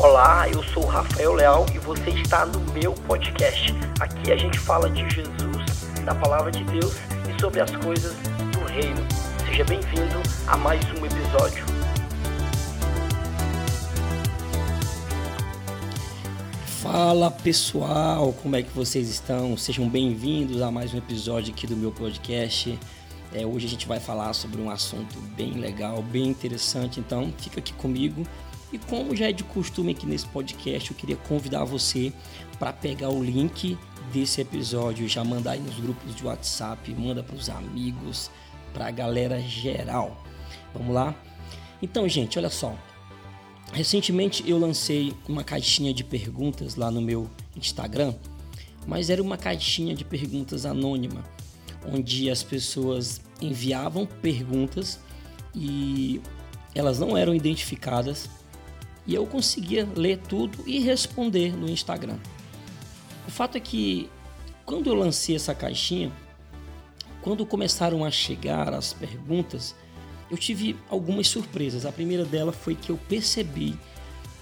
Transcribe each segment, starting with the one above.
Olá, eu sou Rafael Leal e você está no meu podcast. Aqui a gente fala de Jesus, da palavra de Deus e sobre as coisas do reino. Seja bem-vindo a mais um episódio. Fala pessoal, como é que vocês estão? Sejam bem-vindos a mais um episódio aqui do meu podcast. É, hoje a gente vai falar sobre um assunto bem legal, bem interessante, então fica aqui comigo. E como já é de costume aqui nesse podcast, eu queria convidar você para pegar o link desse episódio já mandar aí nos grupos de WhatsApp, manda para os amigos, para a galera geral. Vamos lá? Então, gente, olha só. Recentemente eu lancei uma caixinha de perguntas lá no meu Instagram, mas era uma caixinha de perguntas anônima onde as pessoas enviavam perguntas e elas não eram identificadas e eu conseguia ler tudo e responder no Instagram. O fato é que quando eu lancei essa caixinha, quando começaram a chegar as perguntas, eu tive algumas surpresas. A primeira dela foi que eu percebi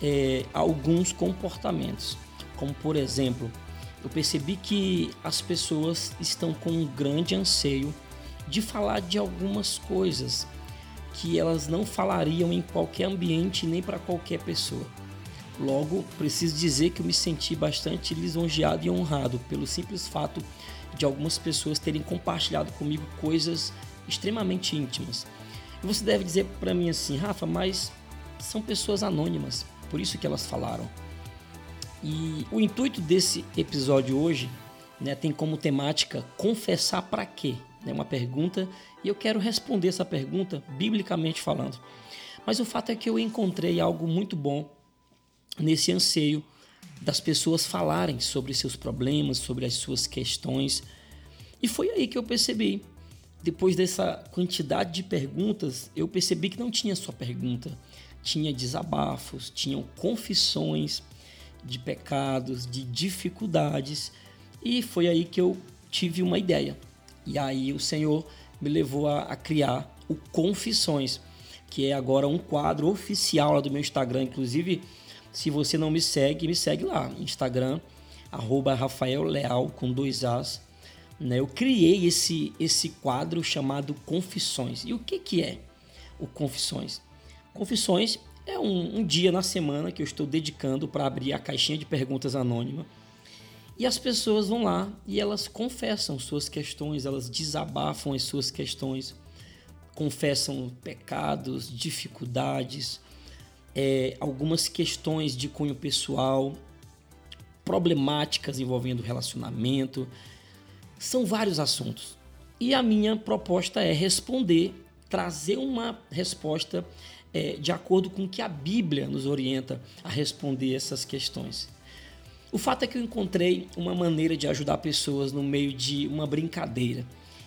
é, alguns comportamentos, como por exemplo, eu percebi que as pessoas estão com um grande anseio de falar de algumas coisas que elas não falariam em qualquer ambiente nem para qualquer pessoa. Logo, preciso dizer que eu me senti bastante lisonjeado e honrado pelo simples fato de algumas pessoas terem compartilhado comigo coisas extremamente íntimas. E você deve dizer para mim assim, Rafa, mas são pessoas anônimas, por isso que elas falaram. E o intuito desse episódio hoje né, tem como temática confessar para quê? É uma pergunta e eu quero responder essa pergunta biblicamente falando. Mas o fato é que eu encontrei algo muito bom nesse anseio das pessoas falarem sobre seus problemas, sobre as suas questões. E foi aí que eu percebi. Depois dessa quantidade de perguntas, eu percebi que não tinha só pergunta, tinha desabafos, tinham confissões de pecados, de dificuldades. E foi aí que eu tive uma ideia. E aí o Senhor me levou a, a criar o Confissões, que é agora um quadro oficial lá do meu Instagram. Inclusive, se você não me segue, me segue lá. Instagram, arroba Rafael Leal, com dois As. Né? Eu criei esse, esse quadro chamado Confissões. E o que, que é o Confissões? Confissões é um, um dia na semana que eu estou dedicando para abrir a caixinha de perguntas anônima. E as pessoas vão lá e elas confessam suas questões, elas desabafam as suas questões, confessam pecados, dificuldades, é, algumas questões de cunho pessoal, problemáticas envolvendo relacionamento. São vários assuntos. E a minha proposta é responder, trazer uma resposta é, de acordo com o que a Bíblia nos orienta a responder essas questões. O fato é que eu encontrei uma maneira de ajudar pessoas no meio de uma brincadeira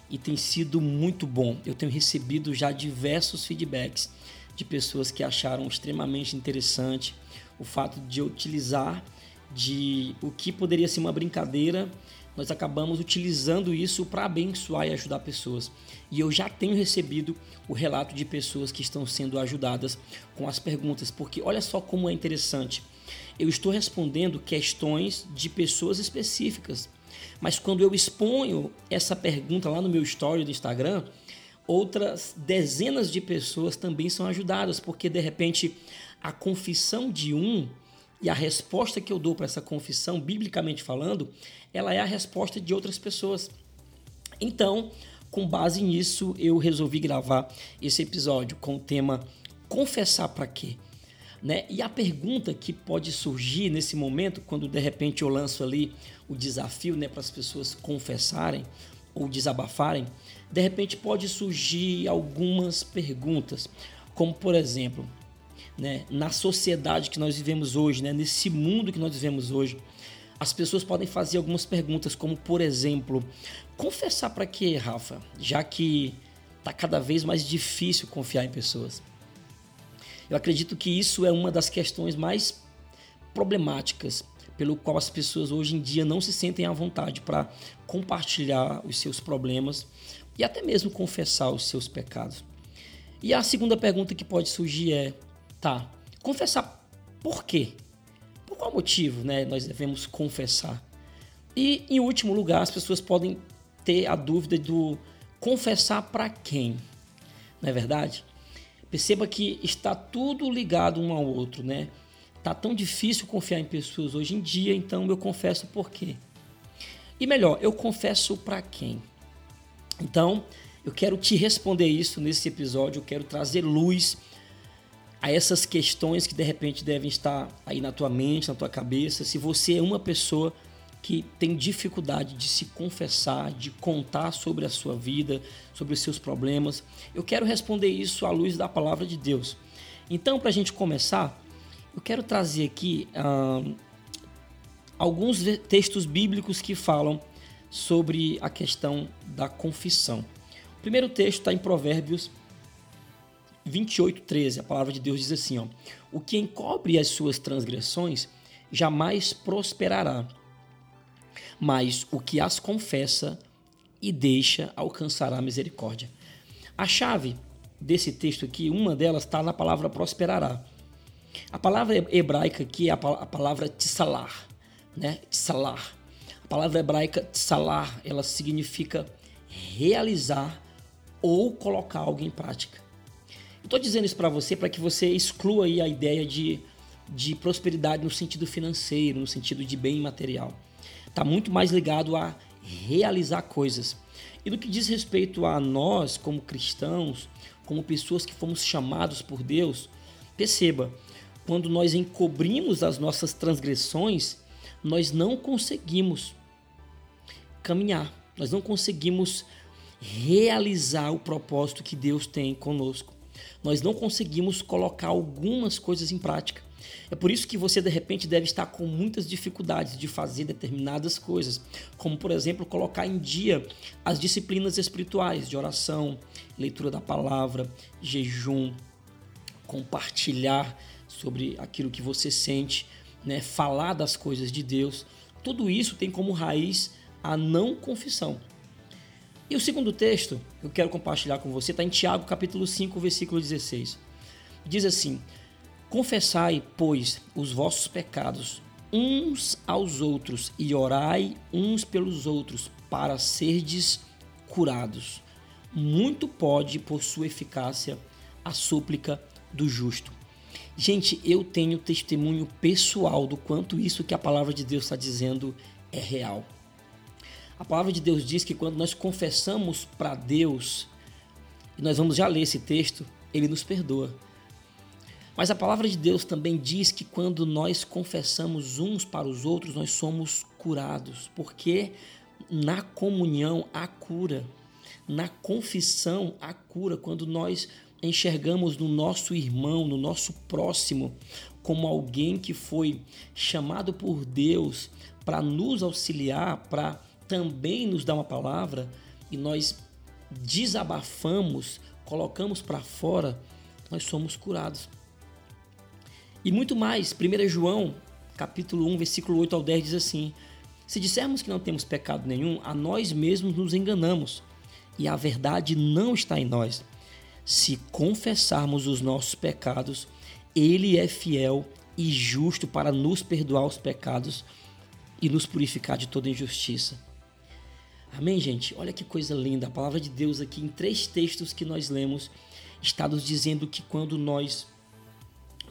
e tem sido muito bom. Eu tenho recebido já diversos feedbacks de pessoas que acharam extremamente interessante o fato de utilizar de o que poderia ser uma brincadeira nós acabamos utilizando isso para abençoar e ajudar pessoas. E eu já tenho recebido o relato de pessoas que estão sendo ajudadas com as perguntas, porque olha só como é interessante. Eu estou respondendo questões de pessoas específicas, mas quando eu exponho essa pergunta lá no meu story do Instagram, outras dezenas de pessoas também são ajudadas, porque de repente a confissão de um e a resposta que eu dou para essa confissão, biblicamente falando, ela é a resposta de outras pessoas. Então, com base nisso, eu resolvi gravar esse episódio com o tema Confessar para quê? Né? E a pergunta que pode surgir nesse momento, quando de repente eu lanço ali o desafio né, para as pessoas confessarem ou desabafarem, de repente pode surgir algumas perguntas, como por exemplo, né, na sociedade que nós vivemos hoje, né, nesse mundo que nós vivemos hoje, as pessoas podem fazer algumas perguntas, como por exemplo, confessar para quê, Rafa? Já que está cada vez mais difícil confiar em pessoas. Eu acredito que isso é uma das questões mais problemáticas pelo qual as pessoas hoje em dia não se sentem à vontade para compartilhar os seus problemas e até mesmo confessar os seus pecados. E a segunda pergunta que pode surgir é: tá, confessar por quê? qual motivo né, nós devemos confessar? E, em último lugar, as pessoas podem ter a dúvida do confessar para quem, não é verdade? Perceba que está tudo ligado um ao outro, né? Tá tão difícil confiar em pessoas hoje em dia, então eu confesso por quê. E melhor, eu confesso para quem? Então, eu quero te responder isso nesse episódio, eu quero trazer luz a essas questões que de repente devem estar aí na tua mente, na tua cabeça. Se você é uma pessoa que tem dificuldade de se confessar, de contar sobre a sua vida, sobre os seus problemas, eu quero responder isso à luz da palavra de Deus. Então, para a gente começar, eu quero trazer aqui alguns textos bíblicos que falam sobre a questão da confissão. O primeiro texto está em Provérbios 28, 13. A palavra de Deus diz assim: ó, O que encobre as suas transgressões jamais prosperará, mas o que as confessa e deixa alcançará misericórdia. A chave desse texto aqui, uma delas está na palavra prosperará. A palavra hebraica aqui é a palavra tsalar né? Tsalar. A palavra hebraica tsalar, ela significa realizar ou colocar algo em prática. Estou dizendo isso para você para que você exclua aí a ideia de, de prosperidade no sentido financeiro, no sentido de bem material. Está muito mais ligado a realizar coisas. E no que diz respeito a nós, como cristãos, como pessoas que fomos chamados por Deus, perceba, quando nós encobrimos as nossas transgressões, nós não conseguimos caminhar, nós não conseguimos realizar o propósito que Deus tem conosco. Nós não conseguimos colocar algumas coisas em prática. É por isso que você de repente deve estar com muitas dificuldades de fazer determinadas coisas, como por exemplo colocar em dia as disciplinas espirituais de oração, leitura da palavra, jejum, compartilhar sobre aquilo que você sente, né, falar das coisas de Deus, tudo isso tem como raiz a não confissão. E o segundo texto que eu quero compartilhar com você está em Tiago capítulo 5, versículo 16. Diz assim: Confessai, pois, os vossos pecados uns aos outros e orai uns pelos outros para serdes curados. Muito pode, por sua eficácia, a súplica do justo. Gente, eu tenho testemunho pessoal do quanto isso que a palavra de Deus está dizendo é real. A palavra de Deus diz que quando nós confessamos para Deus, e nós vamos já ler esse texto, ele nos perdoa. Mas a palavra de Deus também diz que quando nós confessamos uns para os outros, nós somos curados, porque na comunhão há cura, na confissão há cura, quando nós enxergamos no nosso irmão, no nosso próximo, como alguém que foi chamado por Deus para nos auxiliar, para também nos dar uma palavra, e nós desabafamos, colocamos para fora, nós somos curados. E muito mais, 1 João, capítulo 1, versículo 8 ao 10 diz assim: Se dissermos que não temos pecado nenhum, a nós mesmos nos enganamos, e a verdade não está em nós. Se confessarmos os nossos pecados, Ele é fiel e justo para nos perdoar os pecados e nos purificar de toda injustiça. Amém, gente? Olha que coisa linda. A palavra de Deus aqui, em três textos que nós lemos, está nos dizendo que quando nós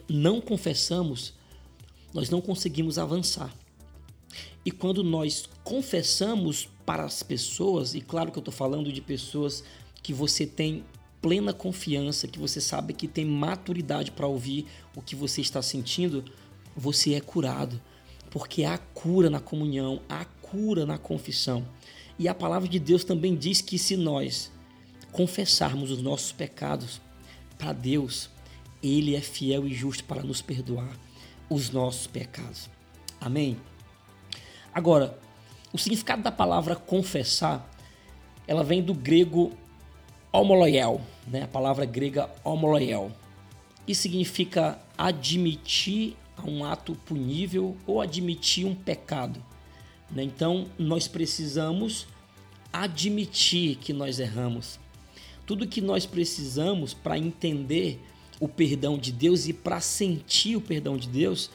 não confessamos, nós não conseguimos avançar. E quando nós confessamos para as pessoas, e claro que eu estou falando de pessoas que você tem plena confiança, que você sabe que tem maturidade para ouvir o que você está sentindo, você é curado. Porque há cura na comunhão, há cura na confissão. E a palavra de Deus também diz que se nós confessarmos os nossos pecados para Deus, Ele é fiel e justo para nos perdoar os nossos pecados. Amém? Agora, o significado da palavra confessar, ela vem do grego homoloiel, né? a palavra grega homoloiel, e significa admitir um ato punível ou admitir um pecado. Né? Então, nós precisamos admitir que nós erramos. Tudo que nós precisamos para entender o perdão de Deus e para sentir o perdão de Deus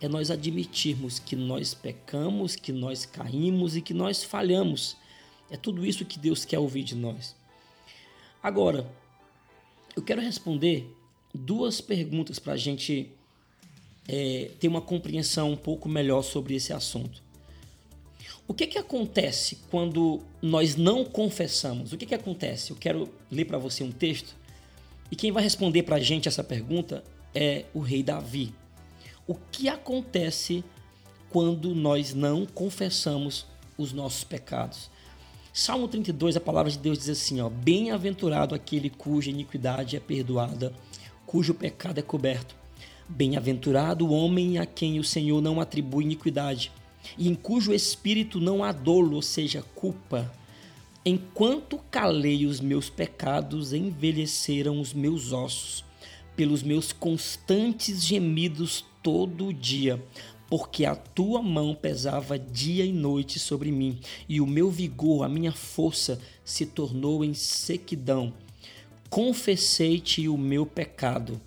é nós admitirmos que nós pecamos, que nós caímos e que nós falhamos. É tudo isso que Deus quer ouvir de nós. Agora, eu quero responder duas perguntas para a gente é, ter uma compreensão um pouco melhor sobre esse assunto. O que, que acontece quando nós não confessamos? O que, que acontece? Eu quero ler para você um texto e quem vai responder para a gente essa pergunta é o rei Davi. O que acontece quando nós não confessamos os nossos pecados? Salmo 32, a palavra de Deus diz assim: ó, Bem-aventurado aquele cuja iniquidade é perdoada, cujo pecado é coberto. Bem-aventurado o homem a quem o Senhor não atribui iniquidade e em cujo espírito não há dolo, ou seja, culpa. Enquanto calei os meus pecados, envelheceram os meus ossos, pelos meus constantes gemidos todo o dia, porque a tua mão pesava dia e noite sobre mim, e o meu vigor, a minha força, se tornou em sequidão. Confessei-te o meu pecado,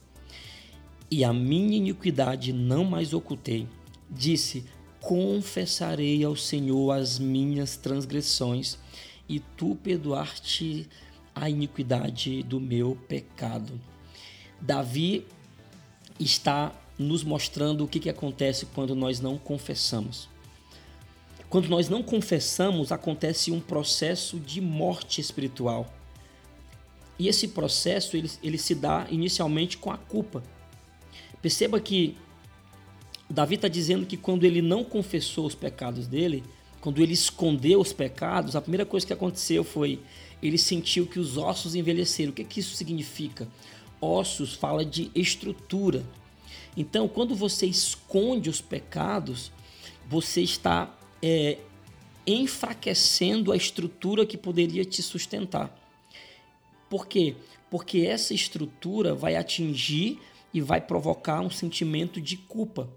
e a minha iniquidade não mais ocultei. Disse: confessarei ao Senhor as minhas transgressões e tu perdoar-te a iniquidade do meu pecado. Davi está nos mostrando o que, que acontece quando nós não confessamos. Quando nós não confessamos, acontece um processo de morte espiritual. E esse processo ele, ele se dá inicialmente com a culpa. Perceba que Davi está dizendo que quando ele não confessou os pecados dele, quando ele escondeu os pecados, a primeira coisa que aconteceu foi ele sentiu que os ossos envelheceram. O que, é que isso significa? Ossos fala de estrutura. Então, quando você esconde os pecados, você está é, enfraquecendo a estrutura que poderia te sustentar. Por quê? Porque essa estrutura vai atingir e vai provocar um sentimento de culpa.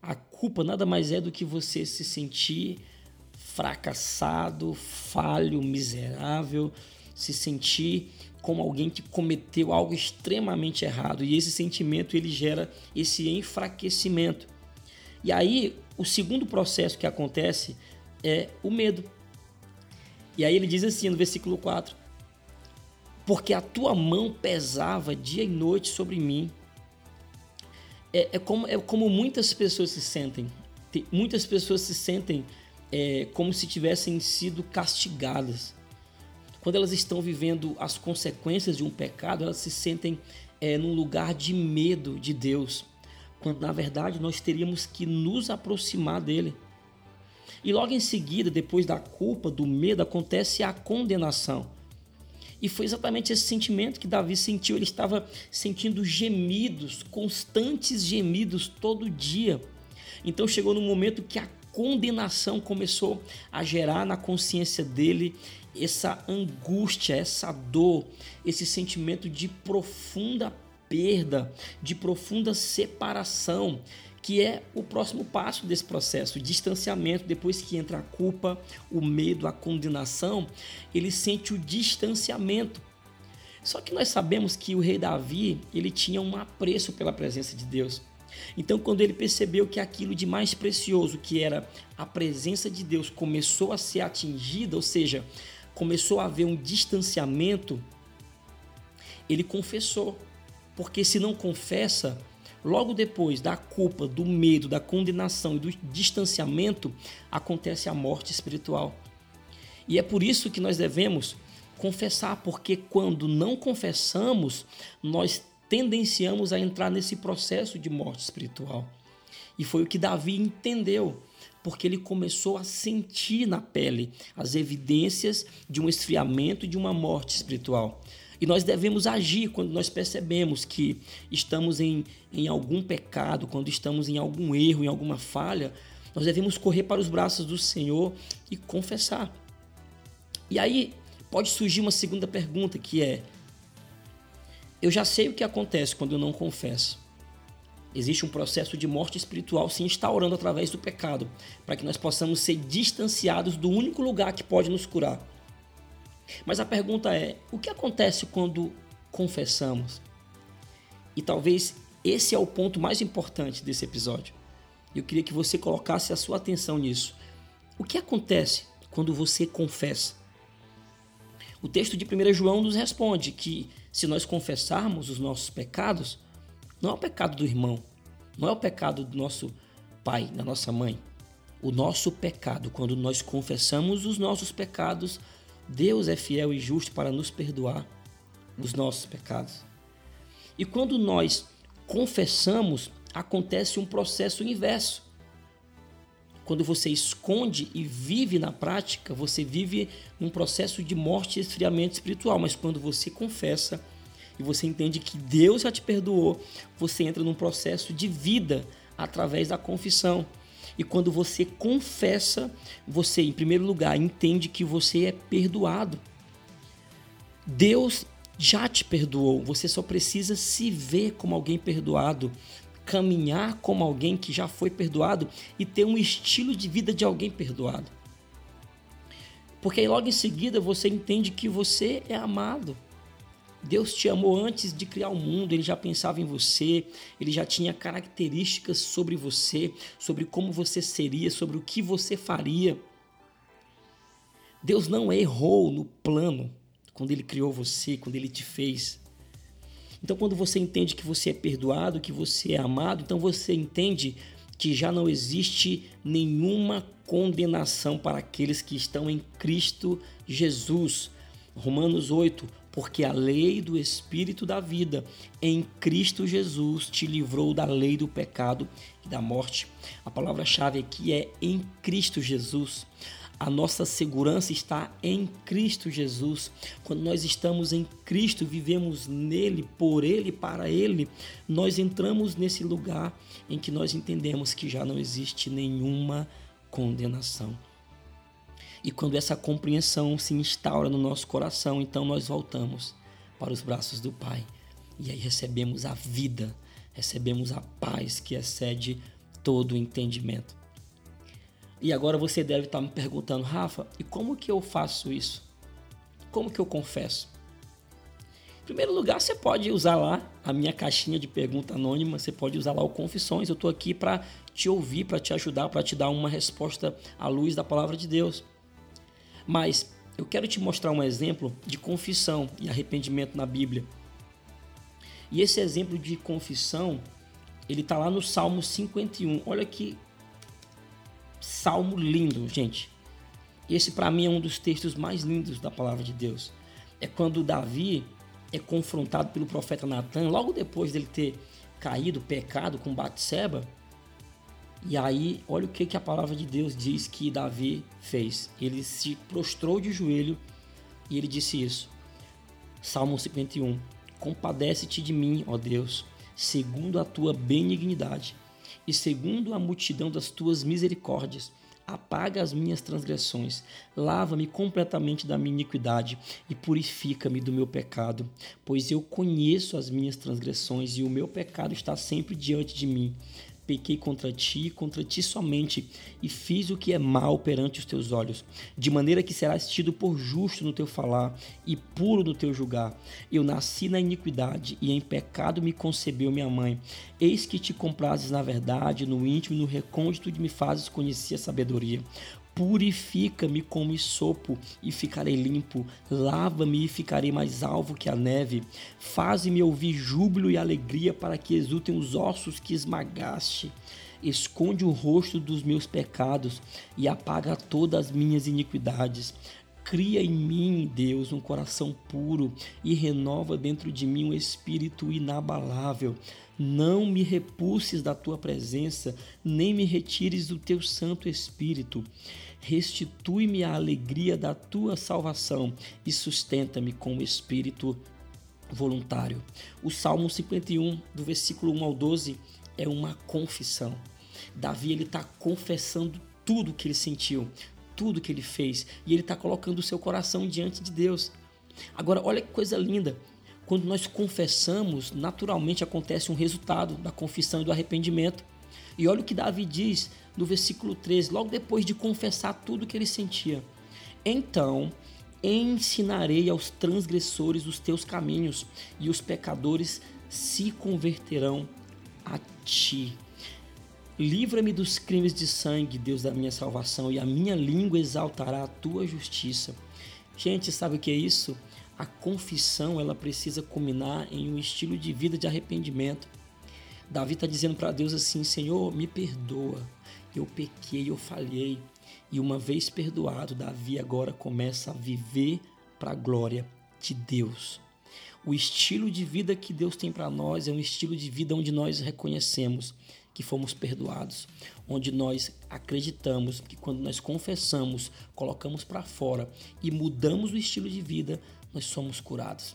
A culpa nada mais é do que você se sentir fracassado, falho, miserável, se sentir como alguém que cometeu algo extremamente errado e esse sentimento ele gera esse enfraquecimento. E aí, o segundo processo que acontece é o medo. E aí ele diz assim no versículo 4: Porque a tua mão pesava dia e noite sobre mim, é, é, como, é como muitas pessoas se sentem. Tem, muitas pessoas se sentem é, como se tivessem sido castigadas. Quando elas estão vivendo as consequências de um pecado, elas se sentem é, num lugar de medo de Deus, quando na verdade nós teríamos que nos aproximar dele. E logo em seguida, depois da culpa, do medo, acontece a condenação. E foi exatamente esse sentimento que Davi sentiu. Ele estava sentindo gemidos, constantes gemidos todo dia. Então chegou no momento que a condenação começou a gerar na consciência dele essa angústia, essa dor, esse sentimento de profunda perda, de profunda separação que é o próximo passo desse processo, o distanciamento, depois que entra a culpa, o medo, a condenação, ele sente o distanciamento. Só que nós sabemos que o rei Davi, ele tinha um apreço pela presença de Deus. Então, quando ele percebeu que aquilo de mais precioso, que era a presença de Deus, começou a ser atingida, ou seja, começou a haver um distanciamento, ele confessou. Porque se não confessa, Logo depois da culpa, do medo, da condenação e do distanciamento, acontece a morte espiritual. E é por isso que nós devemos confessar, porque quando não confessamos, nós tendenciamos a entrar nesse processo de morte espiritual. E foi o que Davi entendeu, porque ele começou a sentir na pele as evidências de um esfriamento e de uma morte espiritual. E nós devemos agir quando nós percebemos que estamos em, em algum pecado, quando estamos em algum erro, em alguma falha, nós devemos correr para os braços do Senhor e confessar. E aí pode surgir uma segunda pergunta que é: eu já sei o que acontece quando eu não confesso. Existe um processo de morte espiritual se instaurando através do pecado, para que nós possamos ser distanciados do único lugar que pode nos curar, mas a pergunta é: o que acontece quando confessamos? E talvez esse é o ponto mais importante desse episódio. Eu queria que você colocasse a sua atenção nisso. O que acontece quando você confessa? O texto de 1 João nos responde que se nós confessarmos os nossos pecados, não é o pecado do irmão, não é o pecado do nosso pai, da nossa mãe. O nosso pecado, quando nós confessamos os nossos pecados, Deus é fiel e justo para nos perdoar os nossos pecados. E quando nós confessamos, acontece um processo inverso. Quando você esconde e vive na prática, você vive num processo de morte e esfriamento espiritual. Mas quando você confessa e você entende que Deus já te perdoou, você entra num processo de vida através da confissão. E quando você confessa, você, em primeiro lugar, entende que você é perdoado. Deus já te perdoou, você só precisa se ver como alguém perdoado, caminhar como alguém que já foi perdoado e ter um estilo de vida de alguém perdoado. Porque aí logo em seguida você entende que você é amado. Deus te amou antes de criar o mundo, ele já pensava em você, ele já tinha características sobre você, sobre como você seria, sobre o que você faria. Deus não errou no plano quando ele criou você, quando ele te fez. Então, quando você entende que você é perdoado, que você é amado, então você entende que já não existe nenhuma condenação para aqueles que estão em Cristo Jesus. Romanos 8, porque a lei do Espírito da vida em Cristo Jesus te livrou da lei do pecado e da morte. A palavra-chave aqui é em Cristo Jesus. A nossa segurança está em Cristo Jesus. Quando nós estamos em Cristo, vivemos nele, por ele, para ele, nós entramos nesse lugar em que nós entendemos que já não existe nenhuma condenação. E quando essa compreensão se instaura no nosso coração, então nós voltamos para os braços do Pai. E aí recebemos a vida, recebemos a paz que excede todo o entendimento. E agora você deve estar me perguntando, Rafa, e como que eu faço isso? Como que eu confesso? Em primeiro lugar, você pode usar lá a minha caixinha de pergunta anônima, você pode usar lá o Confissões. Eu estou aqui para te ouvir, para te ajudar, para te dar uma resposta à luz da palavra de Deus. Mas eu quero te mostrar um exemplo de confissão e arrependimento na Bíblia. E esse exemplo de confissão, ele está lá no Salmo 51. Olha que salmo lindo, gente. Esse para mim é um dos textos mais lindos da palavra de Deus. É quando Davi é confrontado pelo profeta Natan, logo depois dele ter caído, pecado com Batseba. E aí, olha o que, que a palavra de Deus diz que Davi fez. Ele se prostrou de joelho e ele disse isso. Salmo 51. Compadece-te de mim, ó Deus, segundo a tua benignidade e segundo a multidão das tuas misericórdias. Apaga as minhas transgressões, lava-me completamente da minha iniquidade e purifica-me do meu pecado, pois eu conheço as minhas transgressões e o meu pecado está sempre diante de mim pequei contra ti, contra ti somente, e fiz o que é mal perante os teus olhos, de maneira que serás tido por justo no teu falar e puro no teu julgar. Eu nasci na iniquidade, e em pecado me concebeu minha mãe. Eis que te comprases na verdade, no íntimo e no recôndito de me fazes conhecer a sabedoria. Purifica-me como sopo e ficarei limpo. Lava-me e ficarei mais alvo que a neve. Faze-me ouvir júbilo e alegria para que exultem os ossos que esmagaste. Esconde o rosto dos meus pecados e apaga todas as minhas iniquidades. Cria em mim, Deus, um coração puro e renova dentro de mim um espírito inabalável. Não me repulses da tua presença, nem me retires do teu Santo Espírito. Restitui-me a alegria da tua salvação e sustenta-me com o espírito voluntário. O Salmo 51, do versículo 1 ao 12, é uma confissão. Davi ele está confessando tudo que ele sentiu, tudo que ele fez, e ele está colocando o seu coração diante de Deus. Agora, olha que coisa linda. Quando nós confessamos, naturalmente acontece um resultado da confissão e do arrependimento. E olha o que Davi diz no versículo 13, logo depois de confessar tudo que ele sentia. Então ensinarei aos transgressores os teus caminhos, e os pecadores se converterão a ti. Livra-me dos crimes de sangue, Deus da minha salvação, e a minha língua exaltará a tua justiça. Gente, sabe o que é isso? A confissão ela precisa culminar em um estilo de vida de arrependimento. Davi está dizendo para Deus assim: Senhor, me perdoa. Eu pequei, eu falhei. E uma vez perdoado, Davi agora começa a viver para a glória de Deus. O estilo de vida que Deus tem para nós é um estilo de vida onde nós reconhecemos que fomos perdoados, onde nós acreditamos que quando nós confessamos, colocamos para fora e mudamos o estilo de vida, nós somos curados.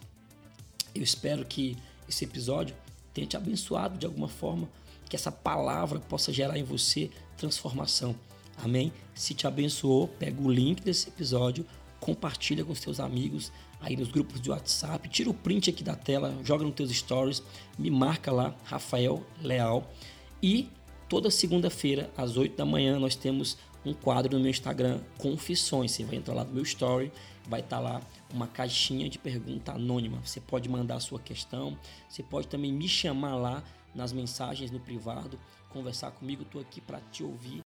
Eu espero que esse episódio tenha te abençoado de alguma forma, que essa palavra possa gerar em você transformação. Amém? Se te abençoou, pega o link desse episódio, compartilha com seus amigos aí nos grupos de WhatsApp, tira o print aqui da tela, joga nos teus stories, me marca lá, Rafael Leal. E toda segunda-feira, às 8 da manhã, nós temos um quadro no meu Instagram, Confissões. Você vai entrar lá no meu story, vai estar tá lá uma caixinha de pergunta anônima. Você pode mandar a sua questão, você pode também me chamar lá nas mensagens no privado, conversar comigo. Estou aqui para te ouvir